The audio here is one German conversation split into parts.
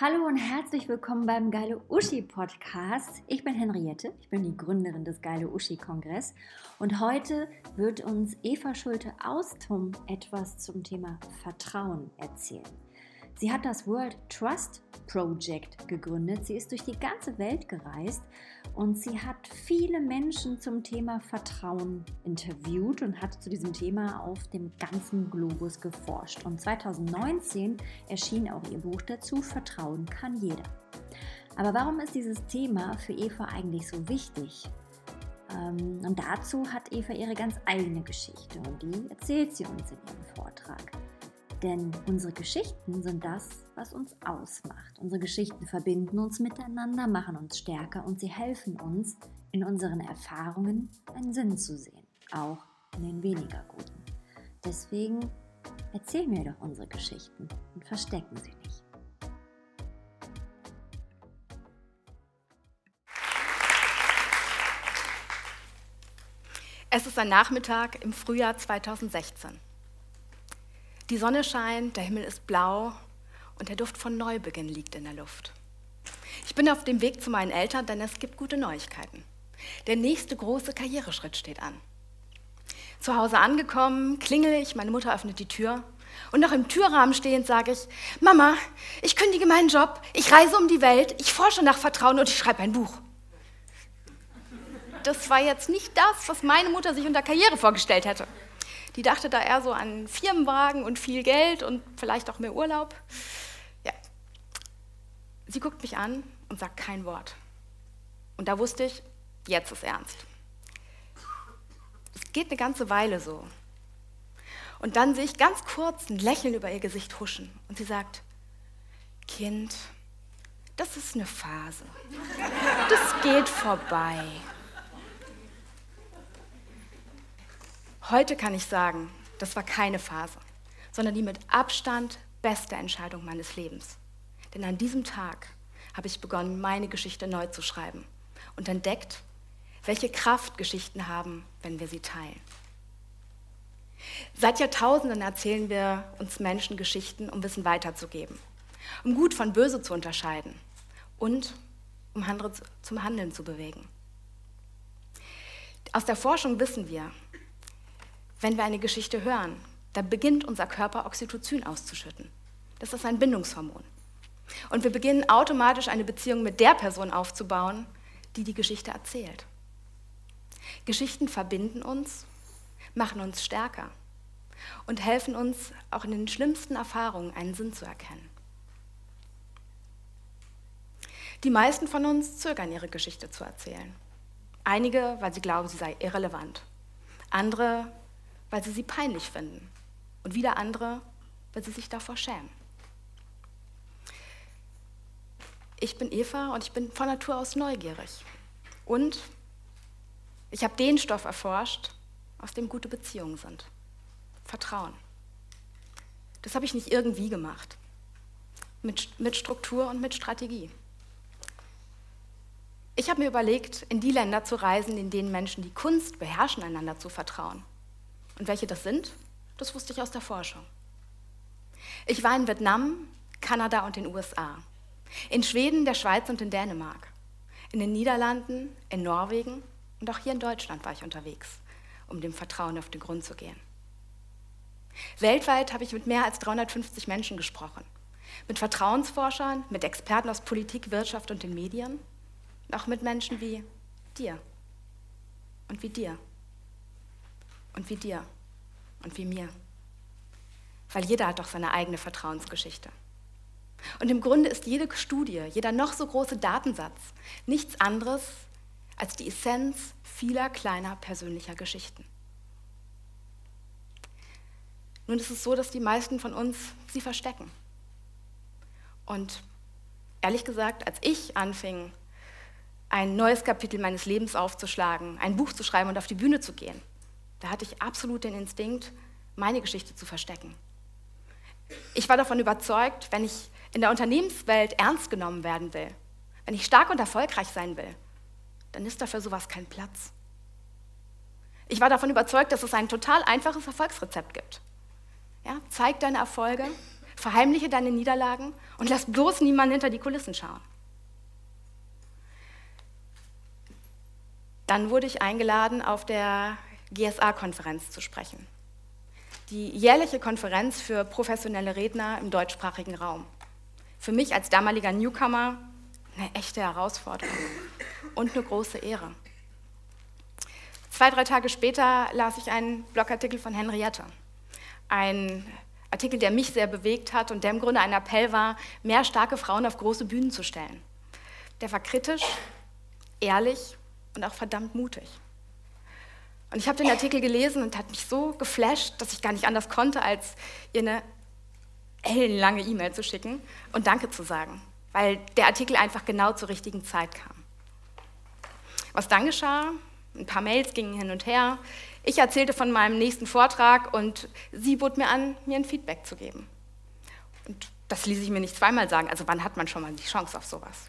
Hallo und herzlich willkommen beim Geile Uschi Podcast. Ich bin Henriette, ich bin die Gründerin des Geile Uschi Kongress und heute wird uns Eva Schulte Austum etwas zum Thema Vertrauen erzählen. Sie hat das World Trust Project gegründet. Sie ist durch die ganze Welt gereist und sie hat viele Menschen zum Thema Vertrauen interviewt und hat zu diesem Thema auf dem ganzen Globus geforscht. Und 2019 erschien auch ihr Buch dazu, Vertrauen kann jeder. Aber warum ist dieses Thema für Eva eigentlich so wichtig? Ähm, und dazu hat Eva ihre ganz eigene Geschichte und die erzählt sie uns in ihrem Vortrag. Denn unsere Geschichten sind das, was uns ausmacht. Unsere Geschichten verbinden uns miteinander, machen uns stärker und sie helfen uns, in unseren Erfahrungen einen Sinn zu sehen, auch in den weniger guten. Deswegen erzähl mir doch unsere Geschichten und verstecken sie nicht. Es ist ein Nachmittag im Frühjahr 2016. Die Sonne scheint, der Himmel ist blau und der Duft von Neubeginn liegt in der Luft. Ich bin auf dem Weg zu meinen Eltern, denn es gibt gute Neuigkeiten. Der nächste große Karriereschritt steht an. Zu Hause angekommen, klingele ich, meine Mutter öffnet die Tür und noch im Türrahmen stehend sage ich, Mama, ich kündige meinen Job, ich reise um die Welt, ich forsche nach Vertrauen und ich schreibe ein Buch. Das war jetzt nicht das, was meine Mutter sich unter Karriere vorgestellt hätte. Die dachte da eher so an Firmenwagen und viel Geld und vielleicht auch mehr Urlaub. Ja. Sie guckt mich an und sagt kein Wort. Und da wusste ich, jetzt ist ernst. Es geht eine ganze Weile so. Und dann sehe ich ganz kurz ein Lächeln über ihr Gesicht huschen. Und sie sagt, Kind, das ist eine Phase. Das geht vorbei. Heute kann ich sagen, das war keine Phase, sondern die mit Abstand beste Entscheidung meines Lebens. Denn an diesem Tag habe ich begonnen, meine Geschichte neu zu schreiben und entdeckt, welche Kraft Geschichten haben, wenn wir sie teilen. Seit Jahrtausenden erzählen wir uns Menschen Geschichten, um Wissen weiterzugeben, um gut von böse zu unterscheiden und um andere zum Handeln zu bewegen. Aus der Forschung wissen wir, wenn wir eine Geschichte hören, dann beginnt unser Körper Oxytocin auszuschütten. Das ist ein Bindungshormon. Und wir beginnen automatisch eine Beziehung mit der Person aufzubauen, die die Geschichte erzählt. Geschichten verbinden uns, machen uns stärker und helfen uns auch in den schlimmsten Erfahrungen einen Sinn zu erkennen. Die meisten von uns zögern ihre Geschichte zu erzählen. Einige, weil sie glauben, sie sei irrelevant. Andere, weil sie sie peinlich finden. Und wieder andere, weil sie sich davor schämen. Ich bin Eva und ich bin von Natur aus neugierig. Und ich habe den Stoff erforscht, aus dem gute Beziehungen sind. Vertrauen. Das habe ich nicht irgendwie gemacht. Mit, mit Struktur und mit Strategie. Ich habe mir überlegt, in die Länder zu reisen, in denen Menschen die Kunst beherrschen, einander zu vertrauen. Und welche das sind, das wusste ich aus der Forschung. Ich war in Vietnam, Kanada und den USA. In Schweden, der Schweiz und in Dänemark. In den Niederlanden, in Norwegen und auch hier in Deutschland war ich unterwegs, um dem Vertrauen auf den Grund zu gehen. Weltweit habe ich mit mehr als 350 Menschen gesprochen. Mit Vertrauensforschern, mit Experten aus Politik, Wirtschaft und den Medien. Und auch mit Menschen wie dir und wie dir und wie dir und wie mir. Weil jeder hat doch seine eigene Vertrauensgeschichte. Und im Grunde ist jede Studie, jeder noch so große Datensatz nichts anderes als die Essenz vieler kleiner persönlicher Geschichten. Nun ist es so, dass die meisten von uns sie verstecken. Und ehrlich gesagt, als ich anfing, ein neues Kapitel meines Lebens aufzuschlagen, ein Buch zu schreiben und auf die Bühne zu gehen, da hatte ich absolut den Instinkt, meine Geschichte zu verstecken. Ich war davon überzeugt, wenn ich in der Unternehmenswelt ernst genommen werden will, wenn ich stark und erfolgreich sein will, dann ist dafür sowas kein Platz. Ich war davon überzeugt, dass es ein total einfaches Erfolgsrezept gibt. Ja, zeig deine Erfolge, verheimliche deine Niederlagen und lass bloß niemanden hinter die Kulissen schauen. Dann wurde ich eingeladen, auf der GSA-Konferenz zu sprechen. Die jährliche Konferenz für professionelle Redner im deutschsprachigen Raum. Für mich als damaliger Newcomer eine echte Herausforderung und eine große Ehre. Zwei, drei Tage später las ich einen Blogartikel von Henriette. Ein Artikel, der mich sehr bewegt hat und der im Grunde ein Appell war, mehr starke Frauen auf große Bühnen zu stellen. Der war kritisch, ehrlich und auch verdammt mutig. Und ich habe den Artikel gelesen und hat mich so geflasht, dass ich gar nicht anders konnte, als ihr eine ellenlange E-Mail zu schicken und Danke zu sagen, weil der Artikel einfach genau zur richtigen Zeit kam. Was dann geschah, ein paar Mails gingen hin und her. Ich erzählte von meinem nächsten Vortrag und sie bot mir an, mir ein Feedback zu geben. Und das ließ ich mir nicht zweimal sagen. Also wann hat man schon mal die Chance auf sowas?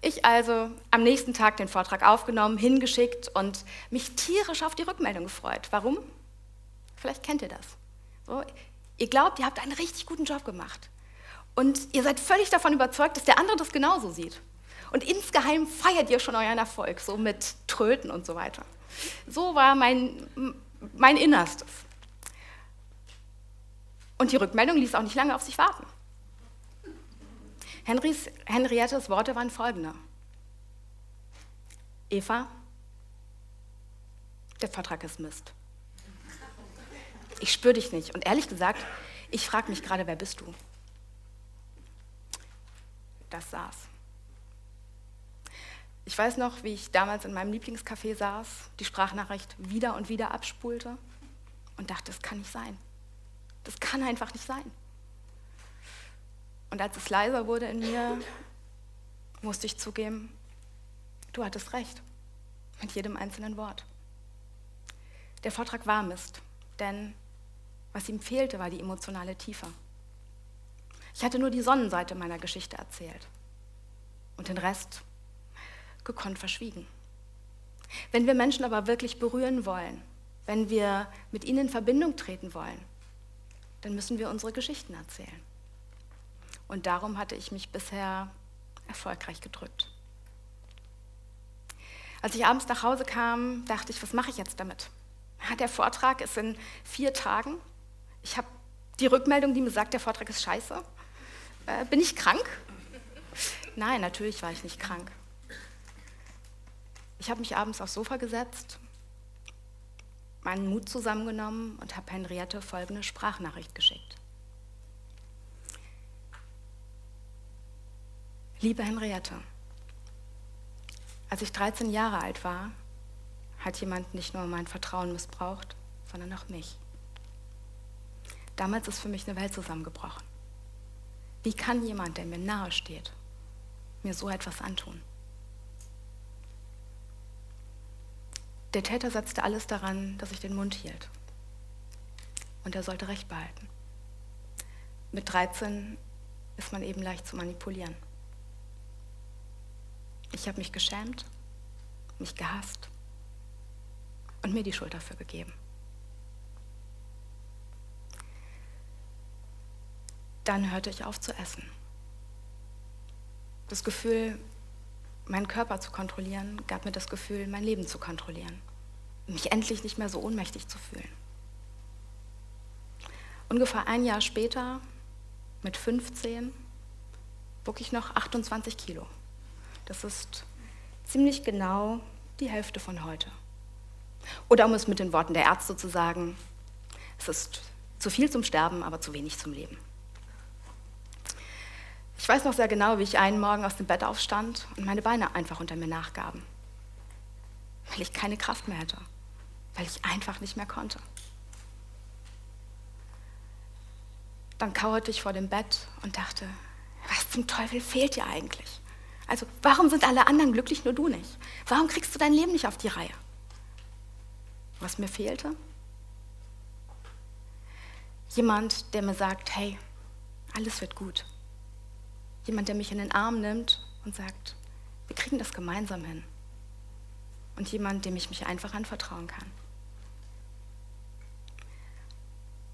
Ich also am nächsten Tag den Vortrag aufgenommen, hingeschickt und mich tierisch auf die Rückmeldung gefreut. Warum? Vielleicht kennt ihr das. So, ihr glaubt, ihr habt einen richtig guten Job gemacht. Und ihr seid völlig davon überzeugt, dass der andere das genauso sieht. Und insgeheim feiert ihr schon euren Erfolg, so mit Tröten und so weiter. So war mein, mein Innerstes. Und die Rückmeldung ließ auch nicht lange auf sich warten. Henrys, Henriettes Worte waren folgende. Eva, der Vertrag ist Mist. Ich spüre dich nicht. Und ehrlich gesagt, ich frage mich gerade, wer bist du? Das saß. Ich weiß noch, wie ich damals in meinem Lieblingscafé saß, die Sprachnachricht wieder und wieder abspulte und dachte, das kann nicht sein. Das kann einfach nicht sein. Und als es leiser wurde in mir, musste ich zugeben, du hattest recht, mit jedem einzelnen Wort. Der Vortrag war Mist, denn was ihm fehlte, war die emotionale Tiefe. Ich hatte nur die Sonnenseite meiner Geschichte erzählt und den Rest gekonnt verschwiegen. Wenn wir Menschen aber wirklich berühren wollen, wenn wir mit ihnen in Verbindung treten wollen, dann müssen wir unsere Geschichten erzählen. Und darum hatte ich mich bisher erfolgreich gedrückt. Als ich abends nach Hause kam, dachte ich, was mache ich jetzt damit? Der Vortrag ist in vier Tagen. Ich habe die Rückmeldung, die mir sagt, der Vortrag ist scheiße. Äh, bin ich krank? Nein, natürlich war ich nicht krank. Ich habe mich abends aufs Sofa gesetzt, meinen Mut zusammengenommen und habe Henriette folgende Sprachnachricht geschickt. Liebe Henriette, als ich 13 Jahre alt war, hat jemand nicht nur mein Vertrauen missbraucht, sondern auch mich. Damals ist für mich eine Welt zusammengebrochen. Wie kann jemand, der mir nahe steht, mir so etwas antun? Der Täter setzte alles daran, dass ich den Mund hielt. Und er sollte Recht behalten. Mit 13 ist man eben leicht zu manipulieren. Ich habe mich geschämt, mich gehasst und mir die Schuld dafür gegeben. Dann hörte ich auf zu essen. Das Gefühl, meinen Körper zu kontrollieren, gab mir das Gefühl, mein Leben zu kontrollieren. Mich endlich nicht mehr so ohnmächtig zu fühlen. Ungefähr ein Jahr später, mit 15, wog ich noch 28 Kilo. Das ist ziemlich genau die Hälfte von heute. Oder um es mit den Worten der Ärzte zu sagen, es ist zu viel zum Sterben, aber zu wenig zum Leben. Ich weiß noch sehr genau, wie ich einen Morgen aus dem Bett aufstand und meine Beine einfach unter mir nachgaben, weil ich keine Kraft mehr hatte, weil ich einfach nicht mehr konnte. Dann kauerte ich vor dem Bett und dachte, was zum Teufel fehlt dir eigentlich? Also warum sind alle anderen glücklich, nur du nicht? Warum kriegst du dein Leben nicht auf die Reihe? Was mir fehlte? Jemand, der mir sagt, hey, alles wird gut. Jemand, der mich in den Arm nimmt und sagt, wir kriegen das gemeinsam hin. Und jemand, dem ich mich einfach anvertrauen kann.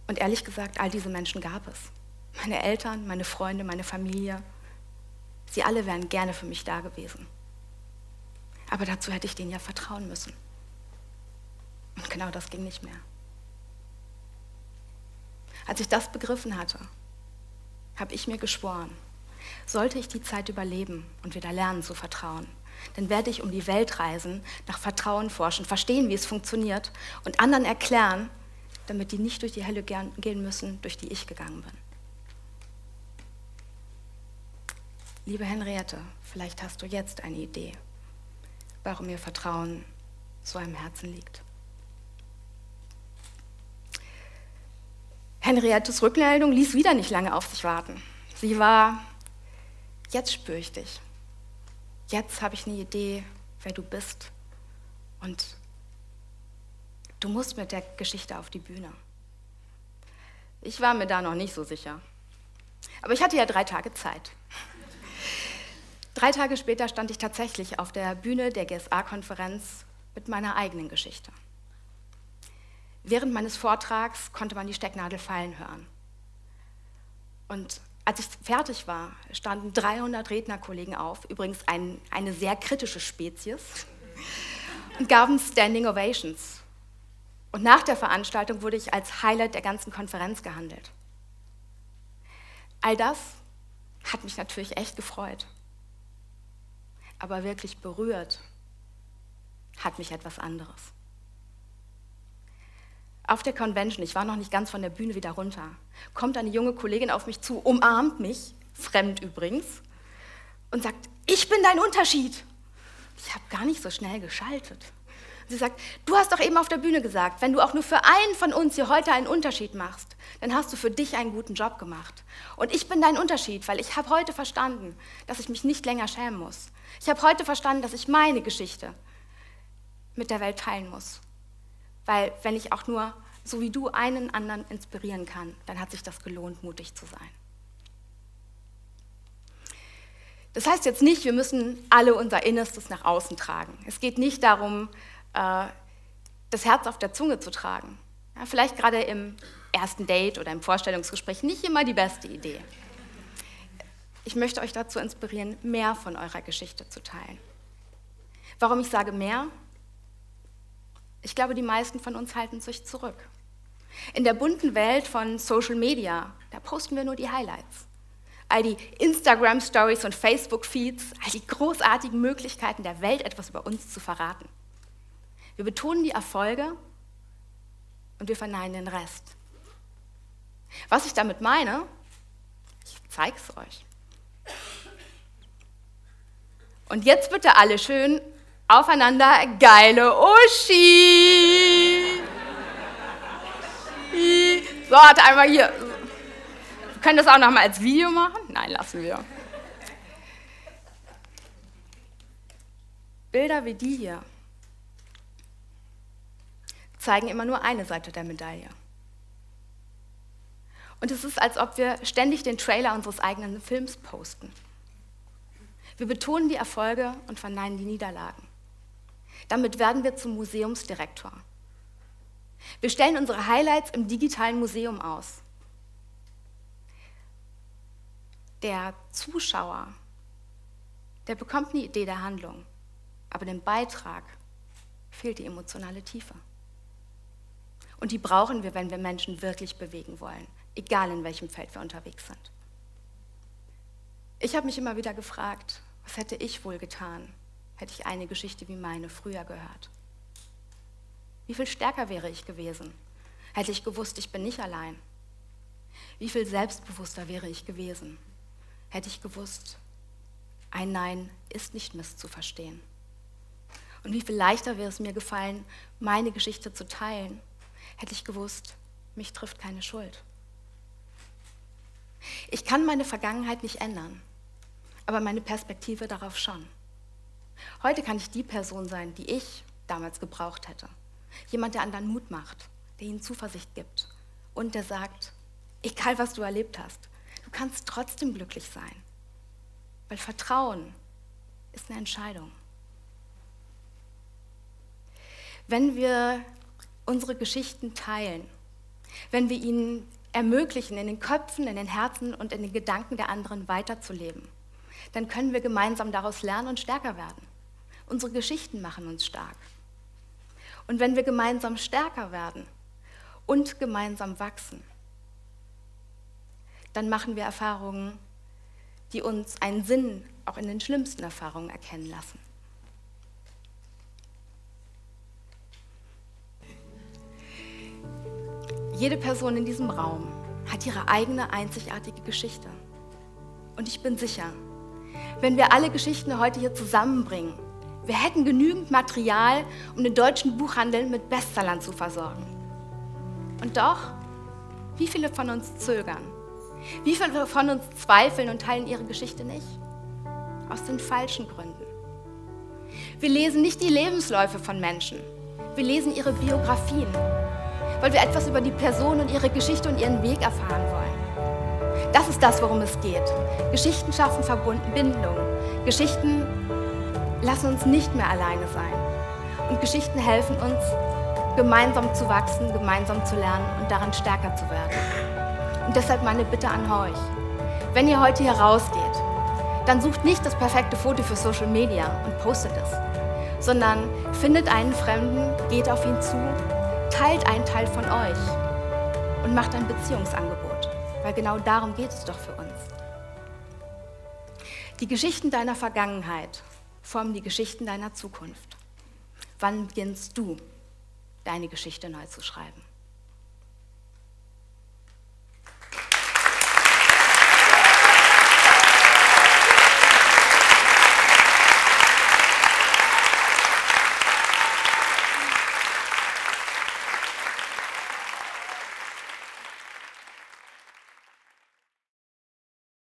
Und ehrlich gesagt, all diese Menschen gab es. meine Eltern, meine Freunde, meine Familie, sie alle wären gerne für mich da gewesen. Aber dazu hätte ich denen ja vertrauen müssen. Und genau das ging nicht mehr. Als ich das begriffen hatte, habe ich mir geschworen, sollte ich die Zeit überleben und wieder lernen zu vertrauen, dann werde ich um die Welt reisen, nach Vertrauen forschen, verstehen, wie es funktioniert und anderen erklären, damit die nicht durch die Hölle gehen müssen, durch die ich gegangen bin. Liebe Henriette, vielleicht hast du jetzt eine Idee, warum ihr Vertrauen so am Herzen liegt. Henriettes Rückmeldung ließ wieder nicht lange auf sich warten. Sie war, jetzt spüre ich dich. Jetzt habe ich eine Idee, wer du bist. Und du musst mit der Geschichte auf die Bühne. Ich war mir da noch nicht so sicher. Aber ich hatte ja drei Tage Zeit. Drei Tage später stand ich tatsächlich auf der Bühne der GSA-Konferenz mit meiner eigenen Geschichte. Während meines Vortrags konnte man die Stecknadel fallen hören. Und als ich fertig war, standen 300 Rednerkollegen auf, übrigens ein, eine sehr kritische Spezies, und gaben Standing Ovations. Und nach der Veranstaltung wurde ich als Highlight der ganzen Konferenz gehandelt. All das hat mich natürlich echt gefreut. Aber wirklich berührt hat mich etwas anderes. Auf der Convention, ich war noch nicht ganz von der Bühne wieder runter, kommt eine junge Kollegin auf mich zu, umarmt mich, fremd übrigens, und sagt, ich bin dein Unterschied. Ich habe gar nicht so schnell geschaltet. Sie sagt, du hast doch eben auf der Bühne gesagt, wenn du auch nur für einen von uns hier heute einen Unterschied machst, dann hast du für dich einen guten Job gemacht. Und ich bin dein Unterschied, weil ich habe heute verstanden, dass ich mich nicht länger schämen muss. Ich habe heute verstanden, dass ich meine Geschichte mit der Welt teilen muss. Weil wenn ich auch nur, so wie du, einen anderen inspirieren kann, dann hat sich das gelohnt, mutig zu sein. Das heißt jetzt nicht, wir müssen alle unser Innerstes nach außen tragen. Es geht nicht darum, äh, das Herz auf der Zunge zu tragen. Vielleicht gerade im ersten Date oder im Vorstellungsgespräch nicht immer die beste Idee. Ich möchte euch dazu inspirieren, mehr von eurer Geschichte zu teilen. Warum ich sage mehr? Ich glaube, die meisten von uns halten sich zurück. In der bunten Welt von Social Media, da posten wir nur die Highlights. All die Instagram-Stories und Facebook-Feeds, all die großartigen Möglichkeiten der Welt, etwas über uns zu verraten. Wir betonen die Erfolge und wir verneinen den Rest. Was ich damit meine, ich zeige es euch. Und jetzt bitte alle schön aufeinander geile Uschi. So, hat einmal hier. Wir können das auch noch mal als Video machen? Nein, lassen wir. Bilder wie die hier zeigen immer nur eine Seite der Medaille. Und es ist, als ob wir ständig den Trailer unseres eigenen Films posten. Wir betonen die Erfolge und verneinen die Niederlagen. Damit werden wir zum Museumsdirektor. Wir stellen unsere Highlights im digitalen Museum aus. Der Zuschauer, der bekommt eine Idee der Handlung, aber dem Beitrag fehlt die emotionale Tiefe. Und die brauchen wir, wenn wir Menschen wirklich bewegen wollen, egal in welchem Feld wir unterwegs sind. Ich habe mich immer wieder gefragt, was hätte ich wohl getan, hätte ich eine Geschichte wie meine früher gehört. Wie viel stärker wäre ich gewesen, hätte ich gewusst, ich bin nicht allein. Wie viel selbstbewusster wäre ich gewesen, hätte ich gewusst, ein Nein ist nicht misszuverstehen. Und wie viel leichter wäre es mir gefallen, meine Geschichte zu teilen, hätte ich gewusst, mich trifft keine Schuld. Ich kann meine Vergangenheit nicht ändern, aber meine Perspektive darauf schon. Heute kann ich die Person sein, die ich damals gebraucht hätte. Jemand, der anderen Mut macht, der ihnen Zuversicht gibt und der sagt, egal was du erlebt hast, du kannst trotzdem glücklich sein. Weil Vertrauen ist eine Entscheidung. Wenn wir unsere Geschichten teilen, wenn wir ihnen ermöglichen, in den Köpfen, in den Herzen und in den Gedanken der anderen weiterzuleben. Dann können wir gemeinsam daraus lernen und stärker werden. Unsere Geschichten machen uns stark. Und wenn wir gemeinsam stärker werden und gemeinsam wachsen, dann machen wir Erfahrungen, die uns einen Sinn auch in den schlimmsten Erfahrungen erkennen lassen. Jede Person in diesem Raum hat ihre eigene einzigartige Geschichte. Und ich bin sicher, wenn wir alle Geschichten heute hier zusammenbringen, wir hätten genügend Material, um den deutschen Buchhandel mit Bestsellern zu versorgen. Und doch, wie viele von uns zögern? Wie viele von uns zweifeln und teilen ihre Geschichte nicht? Aus den falschen Gründen. Wir lesen nicht die Lebensläufe von Menschen. Wir lesen ihre Biografien weil wir etwas über die Person und ihre Geschichte und ihren Weg erfahren wollen. Das ist das, worum es geht. Geschichten schaffen Verbindung. Geschichten lassen uns nicht mehr alleine sein. Und Geschichten helfen uns, gemeinsam zu wachsen, gemeinsam zu lernen und daran stärker zu werden. Und deshalb meine Bitte an euch. Wenn ihr heute hier rausgeht, dann sucht nicht das perfekte Foto für Social Media und postet es, sondern findet einen Fremden, geht auf ihn zu teilt einen Teil von euch und macht ein Beziehungsangebot, weil genau darum geht es doch für uns. Die Geschichten deiner Vergangenheit formen die Geschichten deiner Zukunft. Wann beginnst du, deine Geschichte neu zu schreiben?